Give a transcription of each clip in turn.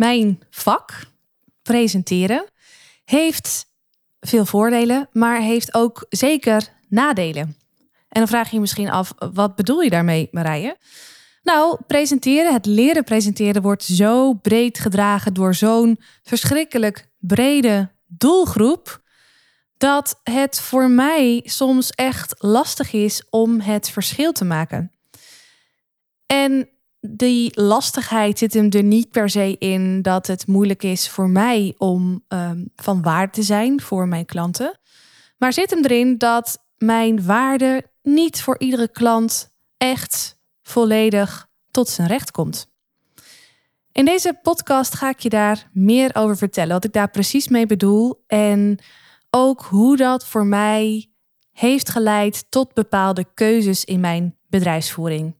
Mijn vak, presenteren, heeft veel voordelen, maar heeft ook zeker nadelen. En dan vraag je je misschien af, wat bedoel je daarmee, Marije? Nou, presenteren, het leren presenteren wordt zo breed gedragen door zo'n verschrikkelijk brede doelgroep. Dat het voor mij soms echt lastig is om het verschil te maken. En die lastigheid zit hem er niet per se in dat het moeilijk is voor mij om um, van waarde te zijn voor mijn klanten. Maar zit hem erin dat mijn waarde niet voor iedere klant echt volledig tot zijn recht komt. In deze podcast ga ik je daar meer over vertellen, wat ik daar precies mee bedoel en ook hoe dat voor mij heeft geleid tot bepaalde keuzes in mijn bedrijfsvoering.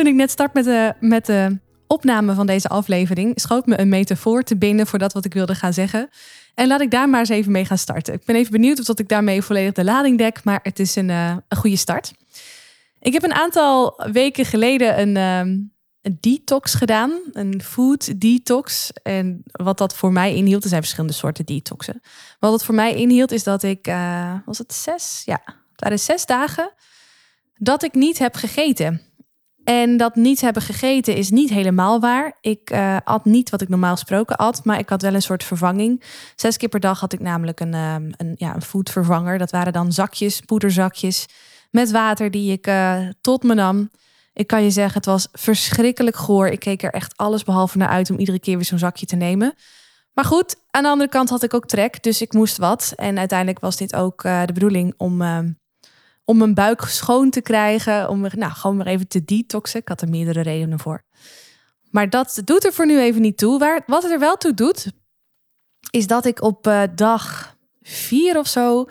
Toen ik net start met de, met de opname van deze aflevering, schoot me een metafoor te binnen voor dat wat ik wilde gaan zeggen. En laat ik daar maar eens even mee gaan starten. Ik ben even benieuwd of dat ik daarmee volledig de lading dek, maar het is een, uh, een goede start. Ik heb een aantal weken geleden een, uh, een detox gedaan, een food detox. En wat dat voor mij inhield, er zijn verschillende soorten detoxen. Wat het voor mij inhield is dat ik, uh, was het zes? Ja, het zes dagen dat ik niet heb gegeten. En dat niet hebben gegeten is niet helemaal waar. Ik uh, at niet wat ik normaal gesproken at, maar ik had wel een soort vervanging. Zes keer per dag had ik namelijk een, um, een, ja, een. Dat waren dan zakjes, poederzakjes met water die ik uh, tot me nam. Ik kan je zeggen, het was verschrikkelijk goor. Ik keek er echt alles behalve naar uit om iedere keer weer zo'n zakje te nemen. Maar goed, aan de andere kant had ik ook trek, dus ik moest wat. En uiteindelijk was dit ook uh, de bedoeling om ehm, om mijn buik schoon te krijgen. Om nou, gewoon maar even te detoxen. Ik had er meerdere redenen voor. Maar dat doet er voor nu even niet toe. Waar, wat het er wel toe doet, is dat ik op uh, dag vier of zo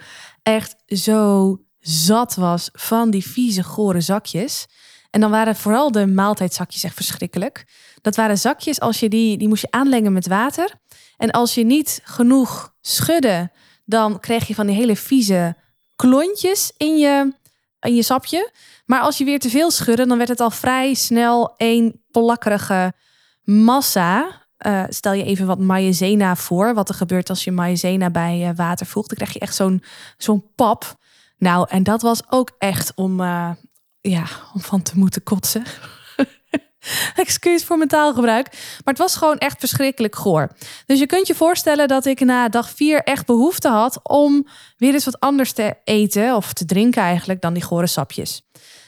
echt zo zat was van die vieze, gore zakjes. En dan waren vooral de maaltijdzakjes echt verschrikkelijk. Dat waren zakjes, als je die, die moest je aanlengen met water. En als je niet genoeg schudde, dan kreeg je van die hele vieze klontjes in je, in je sapje. Maar als je weer te veel schudde, dan werd het al vrij snel een plakkerige massa. Uh, stel je even wat maïzena voor. Wat er gebeurt als je maïzena bij uh, water voegt. Dan krijg je echt zo'n zo'n pap. Nou, en dat was ook echt om, uh, ja, om van te moeten kotsen. Excuus voor mijn taalgebruik. Maar het was gewoon echt verschrikkelijk goor. Dus je kunt je voorstellen dat ik na dag vier echt behoefte had om weer eens wat anders te eten of te drinken eigenlijk dan die gore sapjes.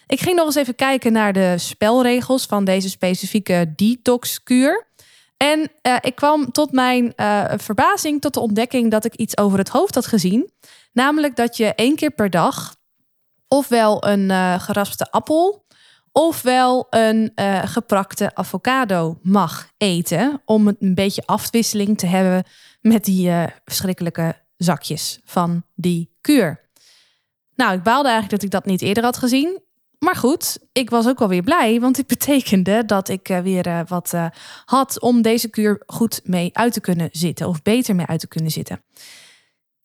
Ik ging nog eens even kijken naar de spelregels van deze specifieke detox-kuur. En uh, ik kwam tot mijn uh, verbazing tot de ontdekking dat ik iets over het hoofd had gezien. Namelijk dat je één keer per dag ofwel een uh, geraspte appel ofwel een uh, geprakte avocado mag eten. Om een beetje afwisseling te hebben met die uh, verschrikkelijke zakjes van die kuur. Nou, ik baalde eigenlijk dat ik dat niet eerder had gezien. Maar goed, ik was ook alweer blij, want dit betekende dat ik uh, weer wat had om deze kuur goed mee uit te kunnen zitten, of beter mee uit te kunnen zitten.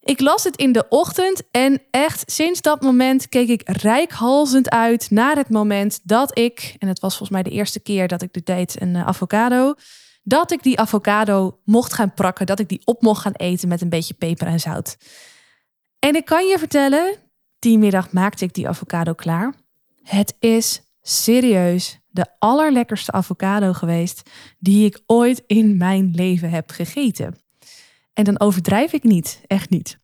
Ik las het in de ochtend en echt sinds dat moment keek ik rijkhalzend uit naar het moment dat ik, en het was volgens mij de eerste keer dat ik dit deed, een eh, avocado, dat ik die avocado mocht gaan prakken, dat ik die op mocht gaan eten met een beetje peper en zout. En ik kan je vertellen, die middag maakte ik die avocado klaar. Het is serieus de allerlekkerste avocado geweest die ik ooit in mijn leven heb gegeten. En dan overdrijf ik niet, echt niet.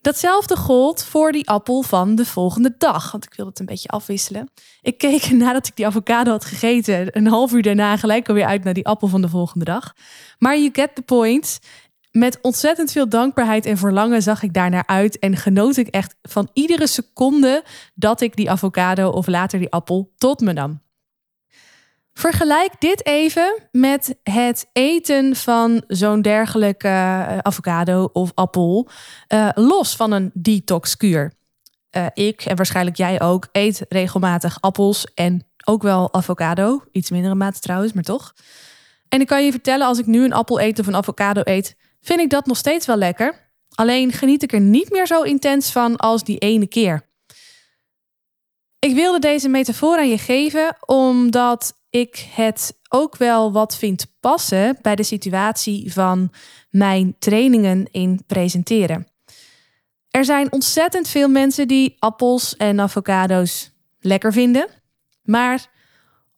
Datzelfde gold voor die appel van de volgende dag, want ik wilde het een beetje afwisselen. Ik keek nadat ik die avocado had gegeten, een half uur daarna gelijk alweer uit naar die appel van de volgende dag. Maar you get the point. Met ontzettend veel dankbaarheid en verlangen zag ik daarnaar uit en genoot ik echt van iedere seconde dat ik die avocado of later die appel tot me nam. Vergelijk dit even met het eten van zo'n dergelijke eh, avocado of appel, uh, los van een detoxkuur. Uh, ik en waarschijnlijk jij ook eet regelmatig appels en ook wel avocado. Iets mindere mate trouwens, maar toch. En ik kan je vertellen, als ik nu een appel eet of een avocado eet, vind ik dat nog steeds wel lekker. Alleen geniet ik er niet meer zo intens van als die ene keer. Ik wilde deze metafoor aan je geven omdat ik het ook wel wat vind passen bij de situatie van mijn trainingen in presenteren. Er zijn ontzettend veel mensen die appels en avocado's lekker vinden. Maar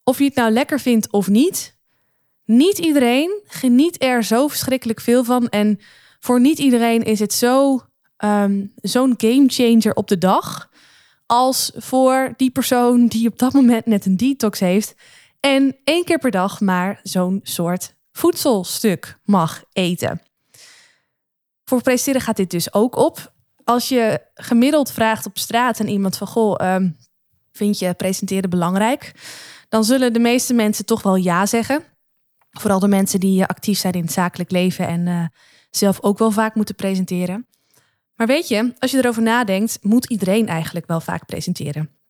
of je het nou lekker vindt of niet, niet iedereen geniet er zo verschrikkelijk veel van. En voor niet iedereen is het zo, um, zo'n game changer op de dag. Als voor die persoon die op dat moment net een detox heeft. En één keer per dag maar zo'n soort voedselstuk mag eten. Voor presenteren gaat dit dus ook op. Als je gemiddeld vraagt op straat aan iemand van... Goh, um, vind je presenteren belangrijk? Dan zullen de meeste mensen toch wel ja zeggen. Vooral de mensen die eh, actief zijn in het zakelijk leven en uh, zelf ook wel vaak moeten presenteren. Maar weet je, als je erover nadenkt, moet iedereen eigenlijk wel vaak presenteren.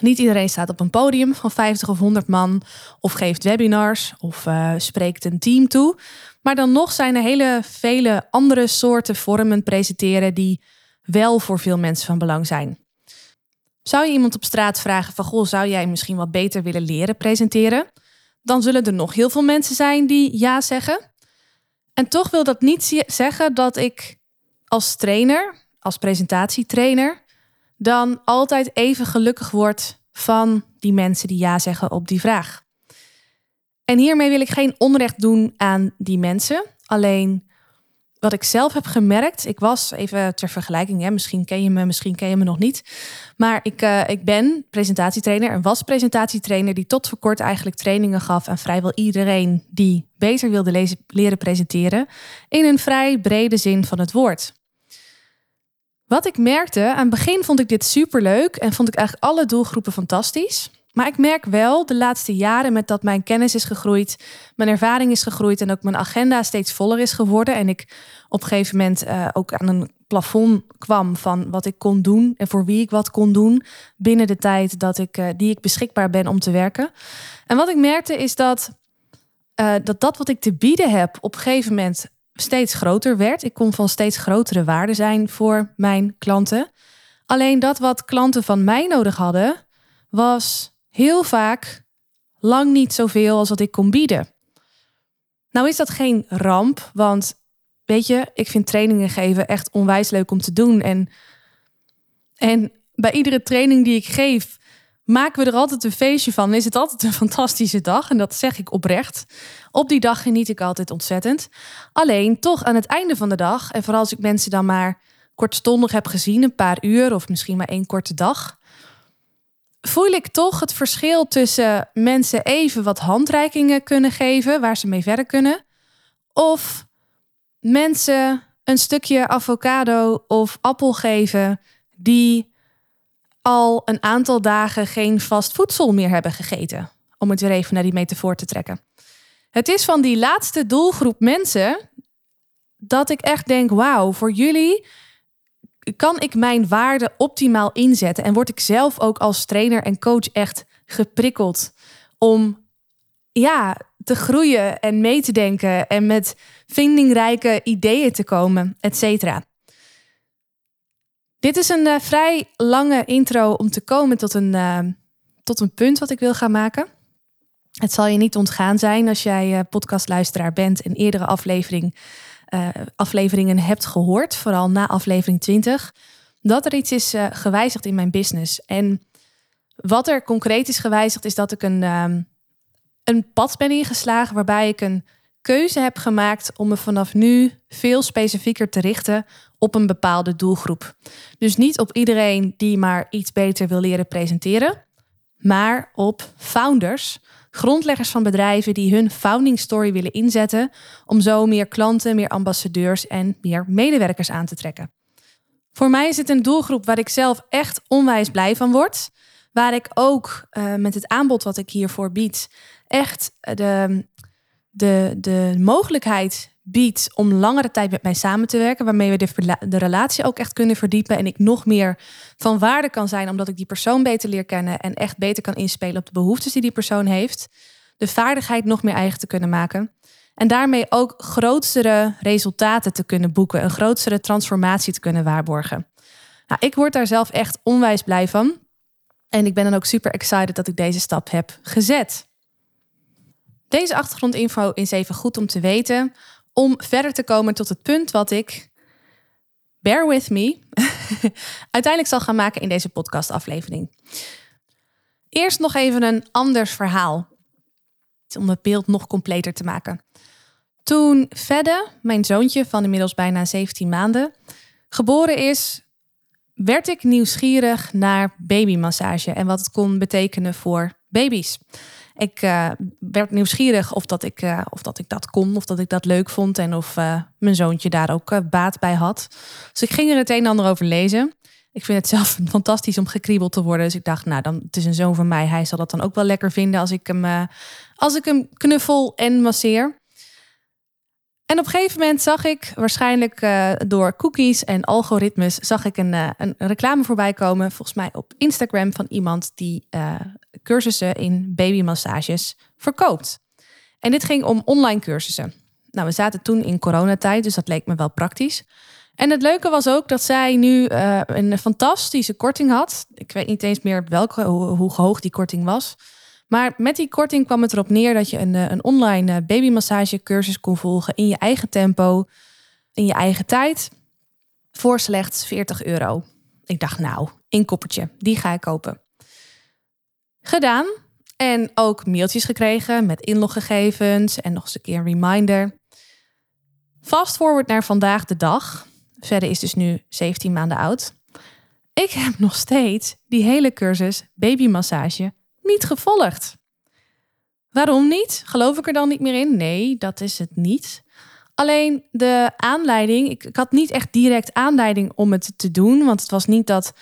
Niet iedereen staat op een podium van 50 of 100 man, of geeft webinars, of uh, spreekt een team toe. Maar dan nog zijn er hele vele andere soorten vormen presenteren die wel voor veel mensen van belang zijn. Zou je iemand op straat vragen van goh, zou jij misschien wat beter willen leren presenteren? Dan zullen er nog heel veel mensen zijn die ja zeggen. En toch wil dat niet zeggen dat ik als trainer, als presentatietrainer, dan altijd even gelukkig word van die mensen die ja zeggen op die vraag. En hiermee wil ik geen onrecht doen aan die mensen. Alleen wat ik zelf heb gemerkt, ik was even ter vergelijking, hè, misschien ken je me, misschien ken je me nog niet. Maar ik, uh, ik ben presentatietrainer en was presentatietrainer die tot voor kort eigenlijk trainingen gaf aan vrijwel iedereen die beter wilde leren presenteren. In een vrij brede zin van het woord. Wat ik merkte, aan het begin vond ik dit super leuk en vond ik eigenlijk alle doelgroepen fantastisch. Maar ik merk wel de laatste jaren met dat mijn kennis is gegroeid, mijn ervaring is gegroeid en ook mijn agenda steeds voller is geworden. En ik op een gegeven moment uh, ook aan een plafond kwam van wat ik kon doen en voor wie ik wat kon doen binnen de tijd dat ik, uh, die ik beschikbaar ben om te werken. En wat ik merkte is dat, uh, dat dat wat ik te bieden heb op een gegeven moment steeds groter werd. Ik kon van steeds grotere waarde zijn voor mijn klanten. Alleen dat wat klanten van mij nodig hadden, was heel vaak lang niet zoveel als wat ik kon bieden. Nou is dat geen ramp, want weet je, ik vind trainingen geven echt onwijs leuk om te doen. En, en bij iedere training die ik geef, maken we er altijd een feestje van. Is het altijd een fantastische dag en dat zeg ik oprecht. Op die dag geniet ik altijd ontzettend. Alleen toch aan het einde van de dag, en vooral als ik mensen dan maar kortstondig heb gezien, een paar uur of misschien maar één korte dag, voel ik toch het verschil tussen mensen even wat handreikingen kunnen geven waar ze mee verder kunnen. Of mensen een stukje avocado of appel geven die al een aantal dagen geen vast voedsel meer hebben gegeten. Om het weer even naar die metafoor te trekken. Het is van die laatste doelgroep mensen dat ik echt denk: wauw, voor jullie kan ik mijn waarde optimaal inzetten? En word ik zelf ook als trainer en coach echt geprikkeld om ja, te groeien en mee te denken en met vindingrijke ideeën te komen, et cetera. Dit is een uh, vrij lange intro om te komen tot een, uh, tot een punt wat ik wil gaan maken. Het zal je niet ontgaan zijn als jij uh, podcastluisteraar bent en eerdere aflevering afleveringen hebt gehoord, vooral na aflevering 20, dat er iets is gewijzigd in mijn business. En wat er concreet is gewijzigd, is dat ik een, een pad ben ingeslagen waarbij ik een keuze heb gemaakt om me vanaf nu veel specifieker te richten op een bepaalde doelgroep. Dus niet op iedereen die maar iets beter wil leren presenteren, maar op founders grondleggers van bedrijven die hun founding story willen inzetten om zo meer klanten, meer ambassadeurs en meer medewerkers aan te trekken. Voor mij is het een doelgroep waar ik zelf echt onwijs blij van word. Waar ik ook uh, met het aanbod wat ik hiervoor bied, echt de, de, de mogelijkheid biedt om langere tijd met mij samen te werken, waarmee we de, relatie ook echt kunnen verdiepen en ik nog meer van waarde kan zijn, omdat ik die persoon beter leer kennen en echt beter kan inspelen op de behoeftes die die persoon heeft, de vaardigheid nog meer eigen te kunnen maken en daarmee ook grotere resultaten te kunnen boeken, een grotere transformatie te kunnen waarborgen. Nou, ik word daar zelf echt onwijs blij van en ik ben dan ook super excited dat ik deze stap heb gezet. Deze achtergrondinfo is even goed om te weten, om verder te komen tot het punt wat ik, bear with me, uiteindelijk zal gaan maken in deze podcastaflevering. Eerst nog even een anders verhaal, om het beeld nog completer te maken. Toen Fedde, mijn zoontje van inmiddels bijna 17 maanden, geboren is, werd ik nieuwsgierig naar babymassage en wat het kon betekenen voor baby's. Ik uh, werd nieuwsgierig of dat, ik, uh, of dat ik dat kon, of dat ik dat leuk vond en of uh, mijn zoontje daar ook baat bij had. Dus ik ging er het een en ander over lezen. Ik vind het zelf fantastisch om gekriebeld te worden. Dus ik dacht, nou, dan, het is een zoon van mij. Hij zal dat dan ook wel lekker vinden als ik hem, als ik hem knuffel en masseer. En op een gegeven moment zag ik, waarschijnlijk door cookies en algoritmes, zag ik een, een reclame voorbij komen. Volgens mij op Instagram van iemand die cursussen in babymassages verkoopt. En dit ging om online cursussen. Nou, we zaten toen in coronatijd, dus dat leek me wel praktisch. En het leuke was ook dat zij nu een fantastische korting had. Ik weet niet eens meer welke, hoe, hoog die korting was. Maar met die korting kwam het erop neer dat je een, eh, een online eh, babymassage cursus kon volgen in je eigen tempo, in je eigen tijd, voor slechts 40 euro. Ik dacht, nou, een koppertje, die ga ik kopen gedaan. En ook mailtjes gekregen met inloggegevens en nog eens een keer een reminder. Fast forward naar vandaag de dag. Verder is dus nu 17 maanden oud. Ik heb nog steeds die hele cursus babymassage niet gevolgd. Waarom niet? Geloof ik er dan niet meer in? Nee, dat is het niet. Alleen de aanleiding, ik, ik had niet echt direct aanleiding om het te doen, want het was niet dat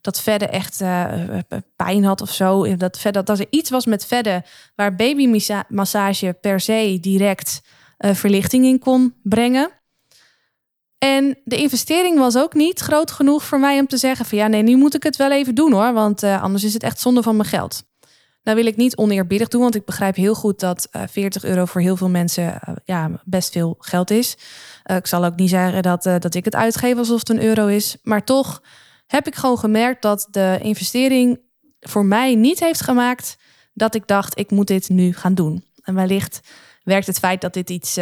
dat verder echt uh, pijn had of zo. Dat, verder, dat er iets was met verder waar babymassage per se direct verlichting in kon brengen. En de investering was ook niet groot genoeg voor mij om te zeggen van ja, nee, nu moet ik het wel even doen hoor, want anders is het echt zonde van mijn geld. Nou wil ik niet oneerbiedig doen, want ik begrijp heel goed dat uh, 40 euro voor heel veel mensen ja, best veel geld is. ik zal ook niet zeggen dat, dat ik het uitgeef alsof het een euro is, maar toch heb ik gewoon gemerkt dat de investering voor mij niet heeft gemaakt dat ik dacht, ik moet dit nu gaan doen. En wellicht werkt het feit dat dit iets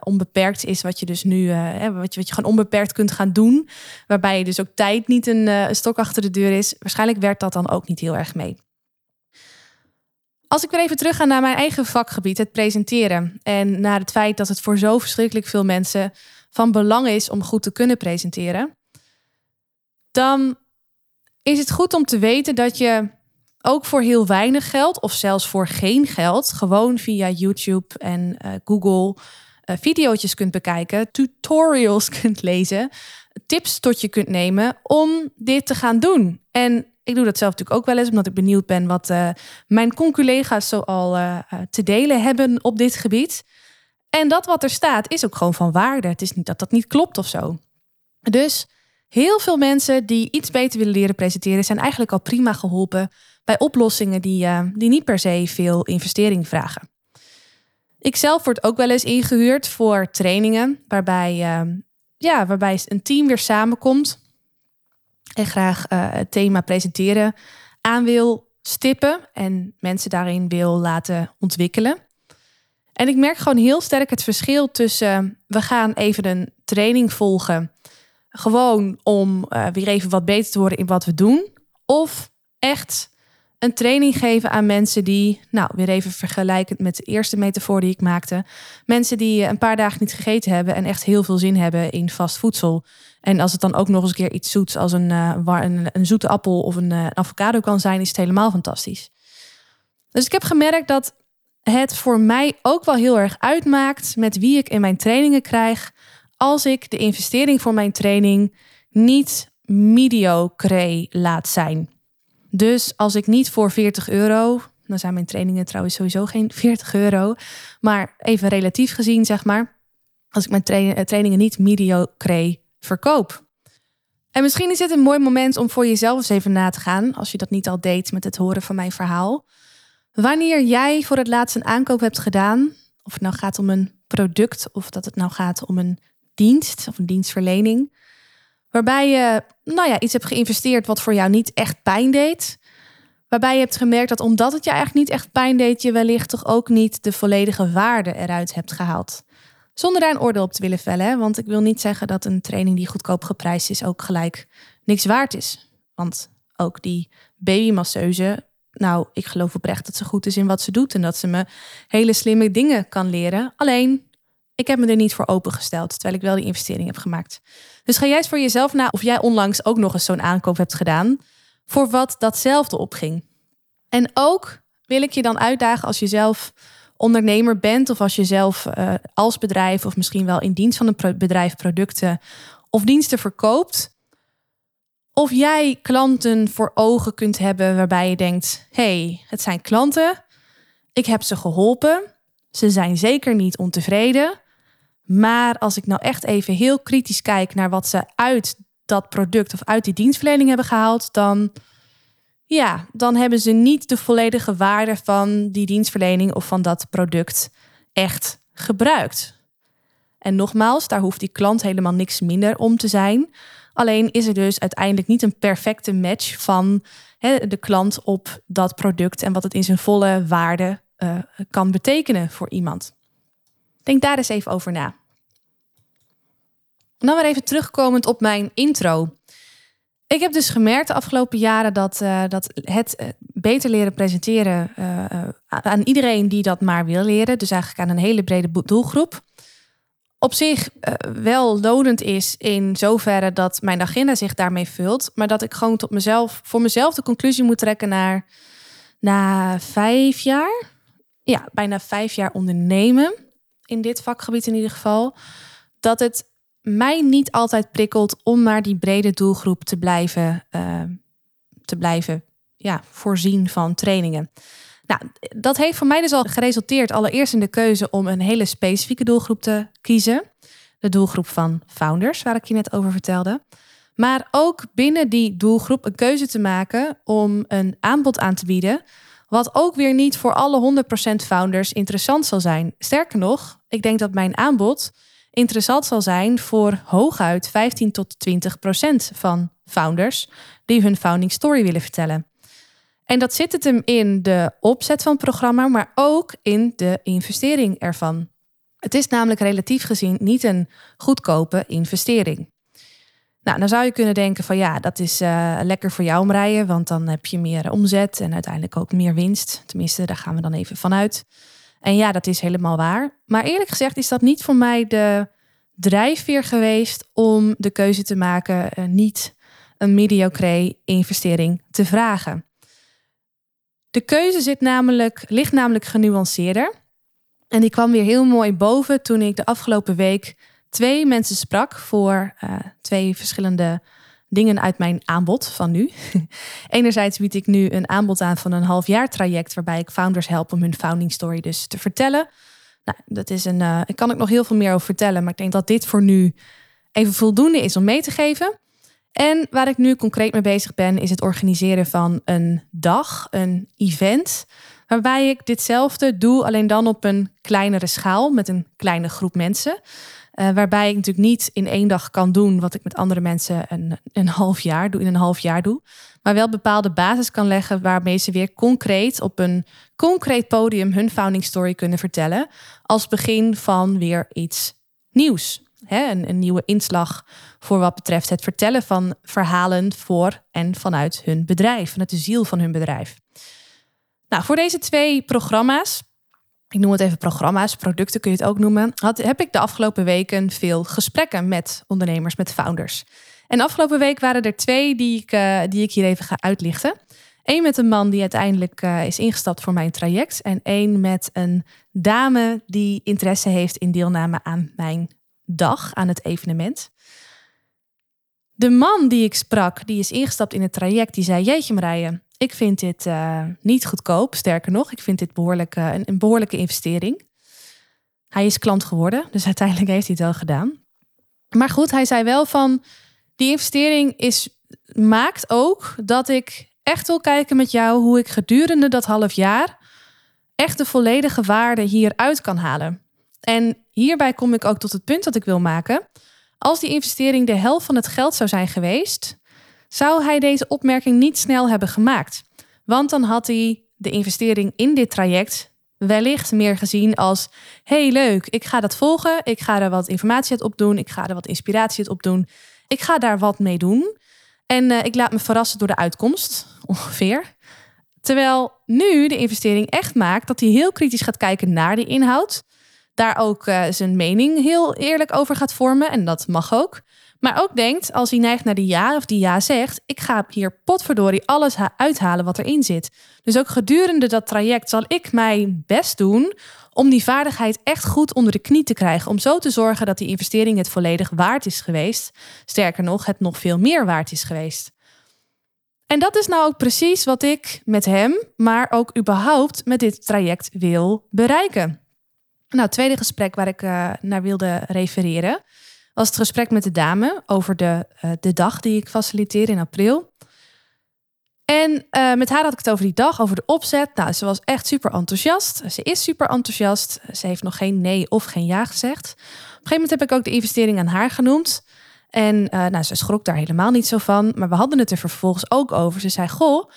onbeperkt is, wat je dus nu, wat, je, wat je gewoon onbeperkt kunt gaan doen, waarbij je dus ook tijd niet een, een stok achter de deur is. Waarschijnlijk werkt dat dan ook niet heel erg mee. Als ik weer even terug ga naar mijn eigen vakgebied, het presenteren. En naar het feit dat het voor zo verschrikkelijk veel mensen van belang is om goed te kunnen presenteren dan is het goed om te weten dat je ook voor heel weinig geld of zelfs voor geen geld gewoon via YouTube en uh, Google uh, video's kunt bekijken, tutorials kunt lezen, tips tot je kunt nemen om dit te gaan doen. En ik doe dat zelf natuurlijk ook wel eens, omdat ik benieuwd ben wat uh, mijn conculega's zoal te delen hebben op dit gebied. En dat wat er staat is ook gewoon van waarde. Het is niet dat dat niet klopt of zo. Dus Heel veel mensen die iets beter willen leren presenteren, zijn eigenlijk al prima geholpen bij oplossingen die, die niet per se veel investering vragen. Ik zelf word ook wel eens ingehuurd voor trainingen, waarbij, ja, waarbij een team weer samenkomt en graag uh, het thema presenteren aan wil stippen en mensen daarin wil laten ontwikkelen. En ik merk gewoon heel sterk het verschil tussen we gaan even een training volgen gewoon om uh, weer even wat beter te worden in wat we doen. Of echt een training geven aan mensen die, nou, weer even vergelijkend met de eerste metafoor die ik maakte. Mensen die een paar dagen niet gegeten hebben en echt heel veel zin hebben in vast voedsel. En als het dan ook nog eens een keer iets zoets als een, uh, een, een, zoete appel of een, uh, avocado kan zijn, is het helemaal fantastisch. Dus ik heb gemerkt dat het voor mij ook wel heel erg uitmaakt met wie ik in mijn trainingen krijg als ik de investering voor mijn training niet mediocre laat zijn. Dus als ik niet voor 40 euro, dan zijn mijn trainingen trouwens sowieso geen 40 euro, maar even relatief gezien zeg maar, als ik mijn eh, trainingen niet mediocre verkoop. En misschien is dit een mooi moment om voor jezelf eens even na te gaan, als je dat niet al deed met het horen van mijn verhaal. Wanneer jij voor het laatst een aankoop hebt gedaan, of het nou gaat om een product of dat het nou gaat om een dienst of een dienstverlening, waarbij je nou ja, iets hebt geïnvesteerd wat voor jou niet echt pijn deed, waarbij je hebt gemerkt dat omdat het je eigenlijk niet echt pijn deed, je wellicht toch ook niet de volledige waarde eruit hebt gehaald. Zonder daar een oordeel op te willen vellen, want ik wil niet zeggen dat een training die goedkoop geprijsd is ook gelijk niks waard is. Want ook die babymasseuse nou, ik geloof oprecht dat ze goed is in wat ze doet en dat ze me hele slimme dingen kan leren. Alleen, ik heb me er niet voor opengesteld, terwijl ik wel die investering heb gemaakt. Dus ga jij eens voor jezelf na of jij onlangs ook nog eens zo'n aankoop hebt gedaan voor wat datzelfde opging. En ook wil ik je dan uitdagen als je zelf ondernemer bent of als je zelf uh, als bedrijf of misschien wel in dienst van een bedrijf producten of diensten verkoopt of jij klanten voor ogen kunt hebben waarbij je denkt: hey, het zijn klanten. Ik heb ze geholpen. Ze zijn zeker niet ontevreden. Maar als ik nou echt even heel kritisch kijk naar wat ze uit dat product of uit die dienstverlening hebben gehaald, dan, ja, dan hebben ze niet de volledige waarde van die dienstverlening of van dat product echt gebruikt. En nogmaals, daar hoeft die klant helemaal niks minder om te zijn. Alleen is er dus uiteindelijk niet een perfecte match van de klant op dat product en wat het in zijn volle waarde uh, kan betekenen voor iemand. Denk daar eens even over na. Dan weer even terugkomend op mijn intro. Ik heb dus gemerkt de afgelopen jaren dat, uh, dat het uh, beter leren presenteren uh, aan iedereen die dat maar wil leren, dus eigenlijk aan een hele brede doelgroep, op zich wel lonend is in zoverre dat mijn agenda zich daarmee vult. Maar dat ik gewoon tot mezelf, voor mezelf de conclusie moet trekken naar na vijf jaar. Ja, bijna vijf jaar ondernemen. In dit vakgebied in ieder geval. Dat het mij niet altijd prikkelt om maar die brede doelgroep te blijven, uh, te blijven ja, voorzien van trainingen. Nou, dat heeft voor mij dus al geresulteerd allereerst in de keuze om een hele specifieke doelgroep te kiezen. De doelgroep van founders, waar ik je net over vertelde. Maar ook binnen die doelgroep een keuze te maken om een aanbod aan te bieden. Wat ook weer niet voor alle 100% founders interessant zal zijn. Sterker nog, ik denk dat mijn aanbod interessant zal zijn voor hooguit 15 tot 20% van founders die hun founding story willen vertellen. En dat zit het hem in de opzet van het programma, maar ook in de investering ervan. Het is namelijk relatief gezien niet een goedkope investering. Nou, dan zou je kunnen denken van ja, dat is uh, lekker voor jou omrijden, want dan heb je meer omzet en uiteindelijk ook meer winst. Tenminste, daar gaan we dan even vanuit. En ja, dat is helemaal waar. Maar eerlijk gezegd is dat niet voor mij de drijfveer geweest om de keuze te maken uh, niet een mediocre investering te vragen. De keuze zit namelijk, ligt namelijk genuanceerder. En die kwam weer heel mooi boven toen ik de afgelopen week twee mensen sprak voor uh, twee verschillende dingen uit mijn aanbod van nu. Enerzijds bied ik nu een aanbod aan van een half jaar traject waarbij ik founders help om hun founding story dus te vertellen. Nou, dat is een, uh, ik kan ik nog heel veel meer over vertellen, maar ik denk dat dit voor nu even voldoende is om mee te geven. En waar ik nu concreet mee bezig ben, is het organiseren van een dag, een event. Waarbij ik ditzelfde doe, alleen dan op een kleinere schaal met een kleine groep mensen. Uh, waarbij ik natuurlijk niet in één dag kan doen wat ik met andere mensen een, een half jaar doe, in een half jaar doe. Maar wel bepaalde basis kan leggen waarmee ze weer concreet op een concreet podium hun founding story kunnen vertellen. Als begin van weer iets nieuws een, een nieuwe inslag voor wat betreft het vertellen van verhalen voor en vanuit hun bedrijf, vanuit de ziel van hun bedrijf. Nou, voor deze twee programma's, ik noem het even programma's, producten kun je het ook noemen, had, heb ik de afgelopen weken veel gesprekken met ondernemers, met founders. En afgelopen week waren er twee die ik, uh, die ik hier even ga uitlichten. Eén met een man die uiteindelijk uh, is ingestapt voor mijn traject. En één met een dame die interesse heeft in deelname aan mijn dag, aan het evenement. De man die ik sprak, die is ingestapt in het traject, die zei: Jeetje Marije, ik vind dit uh, niet goedkoop. Sterker nog, ik vind dit behoorlijk, een, een, behoorlijke investering. Hij is klant geworden, dus uiteindelijk heeft hij het wel gedaan. Maar goed, hij zei wel van: die investering is, maakt ook dat ik echt wil kijken met jou hoe ik gedurende dat half jaar echt de volledige waarde hieruit kan halen. En hierbij kom ik ook tot het punt dat ik wil maken. Als die investering de helft van het geld zou zijn geweest, zou hij deze opmerking niet snel hebben gemaakt. Want dan had hij de investering in dit traject wellicht meer gezien als: hey, leuk, ik ga dat volgen, ik ga er wat informatie uit opdoen, ik ga er wat inspiratie uit opdoen, ik ga daar wat mee doen. En uh, ik laat me verrassen door de uitkomst, ongeveer. Terwijl nu de investering echt maakt dat hij heel kritisch gaat kijken naar de inhoud. Daar ook uh, zijn mening heel eerlijk over gaat vormen. En dat mag ook. Maar ook denkt, als hij neigt naar die ja of die ja zegt, ik ga hier potverdorie alles uithalen wat erin zit. Dus ook gedurende dat traject zal ik mijn best doen om die vaardigheid echt goed onder de knie te krijgen. Om zo te zorgen dat die investering het volledig waard is geweest. Sterker nog, het nog veel meer waard is geweest. En dat is nou ook precies wat ik met hem, maar ook überhaupt met dit traject wil bereiken. Nou, het tweede gesprek waar ik uh, naar wilde refereren was het gesprek met de dame over de, uh, de dag die ik faciliteer in april. En uh, met haar had ik het over die dag, over de opzet. Nou, ze was echt super enthousiast. Ze is super enthousiast. Ze heeft nog geen nee of geen ja gezegd. Op een gegeven moment heb ik ook de investering aan haar genoemd. En uh, nou, ze schrok daar helemaal niet zo van. Maar we hadden het er vervolgens ook over. Ze zei: Goh,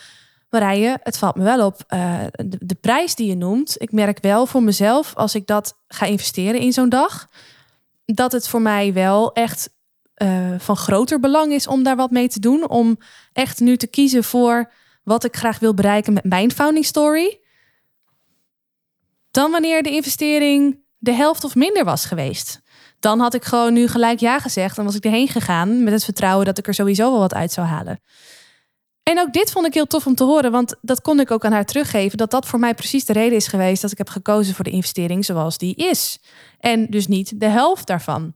Marije, het valt me wel op. De, prijs die je noemt, ik merk wel voor mezelf, als ik dat ga investeren in zo'n dag, dat het voor mij wel echt uh, van groter belang is om daar wat mee te doen. Om echt nu te kiezen voor wat ik graag wil bereiken met mijn founding story. Dan wanneer de investering de helft of minder was geweest. Dan had ik gewoon nu gelijk ja gezegd en was ik erheen gegaan met het vertrouwen dat ik er sowieso wel wat uit zou halen. En ook dit vond ik heel tof om te horen, want dat kon ik ook aan haar teruggeven. Dat dat voor mij precies de reden is geweest dat ik heb gekozen voor de investering zoals die is. En dus niet de helft daarvan.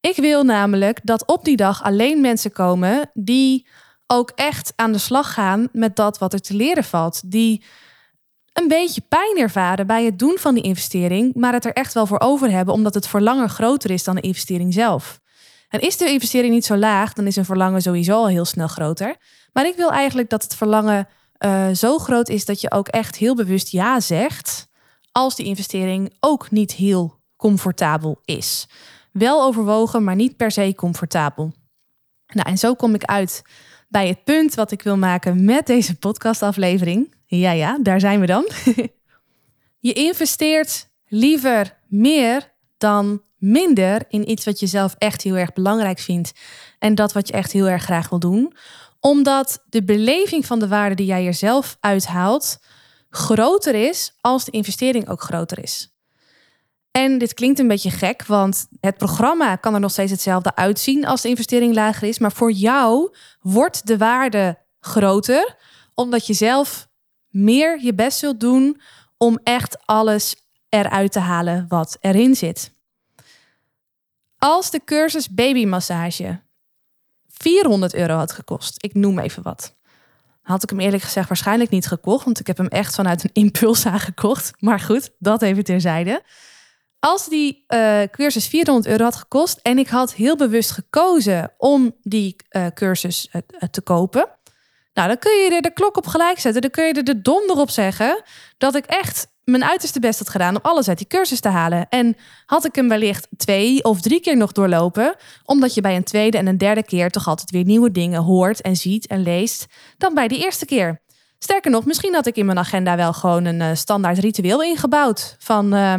Ik wil namelijk dat op die dag alleen mensen komen die ook echt aan de slag gaan met dat wat er te leren valt. Die een beetje pijn ervaren bij het doen van die investering, maar het er echt wel voor over hebben, omdat het verlangen groter is dan de investering zelf. En is de investering niet zo laag, dan is een verlangen sowieso al heel snel groter. Maar ik wil eigenlijk dat het verlangen uh, zo groot is dat je ook echt heel bewust ja zegt, als die investering ook niet heel comfortabel is. Wel overwogen, maar niet per se comfortabel. Nou, en zo kom ik uit bij het punt wat ik wil maken met deze podcastaflevering. Ja, ja, daar zijn we dan. je investeert liever meer dan minder in iets wat je zelf echt heel erg belangrijk vindt en dat wat je echt heel erg graag wil doen, omdat de beleving van de waarde die jij er zelf uithaalt groter is als de investering ook groter is. En dit klinkt een beetje gek, want het programma kan er nog steeds hetzelfde uitzien als de investering lager is. Maar voor jou wordt de waarde groter, omdat je zelf meer je best zult doen om echt alles eruit te halen wat erin zit. Als de cursus babymassage 400 euro had gekost, ik noem even wat, had ik hem eerlijk gezegd waarschijnlijk niet gekocht, want ik heb hem echt vanuit een impuls aangekocht. Maar goed, dat even terzijde. Als die uh, cursus 400 euro had gekost en ik had heel bewust gekozen om die uh, cursus uh, te kopen, nou dan kun je er de klok op gelijk zetten. Dan kun je er de donder op zeggen dat ik echt mijn uiterste best had gedaan om alles uit die cursus te halen. En had ik hem wellicht twee of drie keer nog doorlopen, omdat je bij een tweede en een derde keer toch altijd weer nieuwe dingen hoort en ziet en leest dan bij die eerste keer. Sterker nog, misschien had ik in mijn agenda wel gewoon een standaard ritueel ingebouwd van. Uh,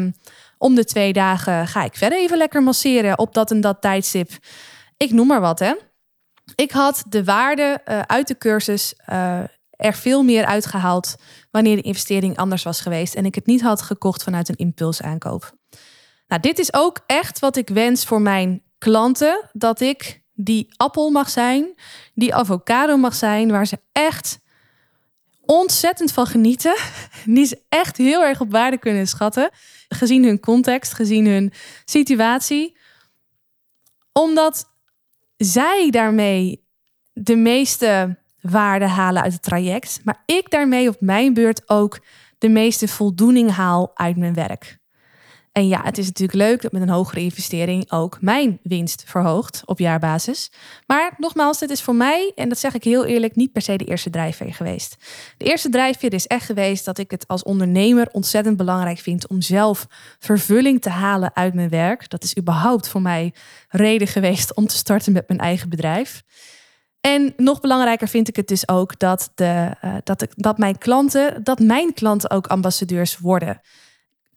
om de twee dagen ga ik verder even lekker masseren op dat en dat tijdstip. Ik noem maar wat, hè. Ik had de waarde uh, uit de cursus uh, er veel meer uitgehaald wanneer de investering anders was geweest en ik het niet had gekocht vanuit een impulsaankoop. Nou, dit is ook echt wat ik wens voor mijn klanten: dat ik die appel mag zijn, die avocado mag zijn, waar ze echt ontzettend van genieten. Die is echt heel erg op waarde kunnen schatten. Gezien hun context, gezien hun situatie. Omdat zij daarmee de meeste waarde halen uit het traject. Maar ik daarmee op mijn beurt ook de meeste voldoening haal uit mijn werk. En ja, het is natuurlijk leuk dat met een hogere investering ook mijn winst verhoogt op jaarbasis. Maar nogmaals, dit is voor mij, en dat zeg ik heel eerlijk, niet per se de eerste drijfveer geweest. De eerste drijfveer is echt geweest dat ik het als ondernemer ontzettend belangrijk vind om zelf vervulling te halen uit mijn werk. Dat is überhaupt voor mij reden geweest om te starten met mijn eigen bedrijf. En nog belangrijker vind ik het dus ook dat, de, uh, dat, dat mijn klanten, dat mijn klanten ook ambassadeurs worden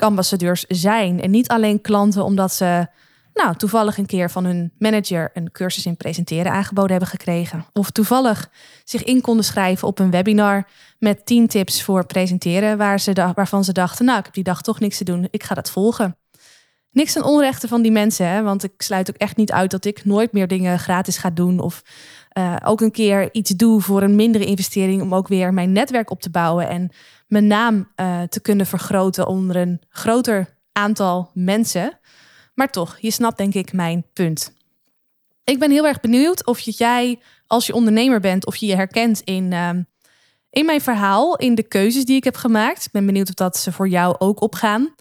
ambassadeurs zijn. En niet alleen klanten omdat ze nou, toevallig een keer van hun manager een cursus in presenteren aangeboden hebben gekregen. Of toevallig zich in konden schrijven op een webinar met 10 tips voor presenteren, waar ze waarvan ze dachten, nou, ik heb die dag toch niks te doen, ik ga dat volgen. Niks ten onrechte van die mensen, hè, want ik sluit ook echt niet uit dat ik nooit meer dingen gratis ga doen of uh, ook een keer iets doe voor een mindere investering om ook weer mijn netwerk op te bouwen en mijn naam uh, te kunnen vergroten onder een groter aantal mensen. Maar toch, je snapt denk ik mijn punt. Ik ben heel erg benieuwd of jij, als je ondernemer bent, of je je herkent in, uh, in mijn verhaal, in de keuzes die ik heb gemaakt. Ik ben benieuwd of dat ze voor jou ook opgaan.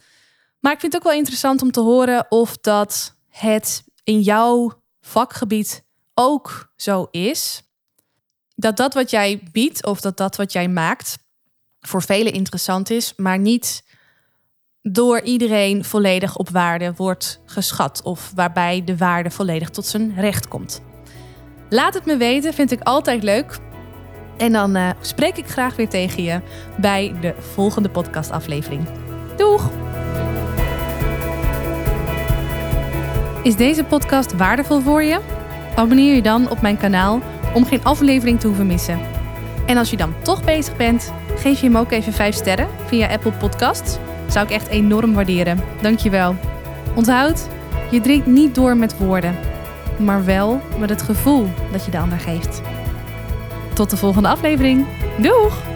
Maar ik vind het ook wel interessant om te horen of dat het in jouw vakgebied ook zo is. Dat dat wat jij biedt of dat dat wat jij maakt voor velen interessant is, maar niet door iedereen volledig op waarde wordt geschat of waarbij de waarde volledig tot zijn recht komt. Laat het me weten, vind ik altijd leuk. En dan uh, spreek ik graag weer tegen je bij de volgende podcastaflevering. Doeg! Is deze podcast waardevol voor je? Abonneer je dan op mijn kanaal om geen aflevering te hoeven missen. En als je dan toch bezig bent, geef je hem ook even 5 sterren via Apple Podcasts. Zou ik echt enorm waarderen. Dankjewel. Onthoud, je drinkt niet door met woorden, maar wel met het gevoel dat je de ander geeft. Tot de volgende aflevering. Doeg!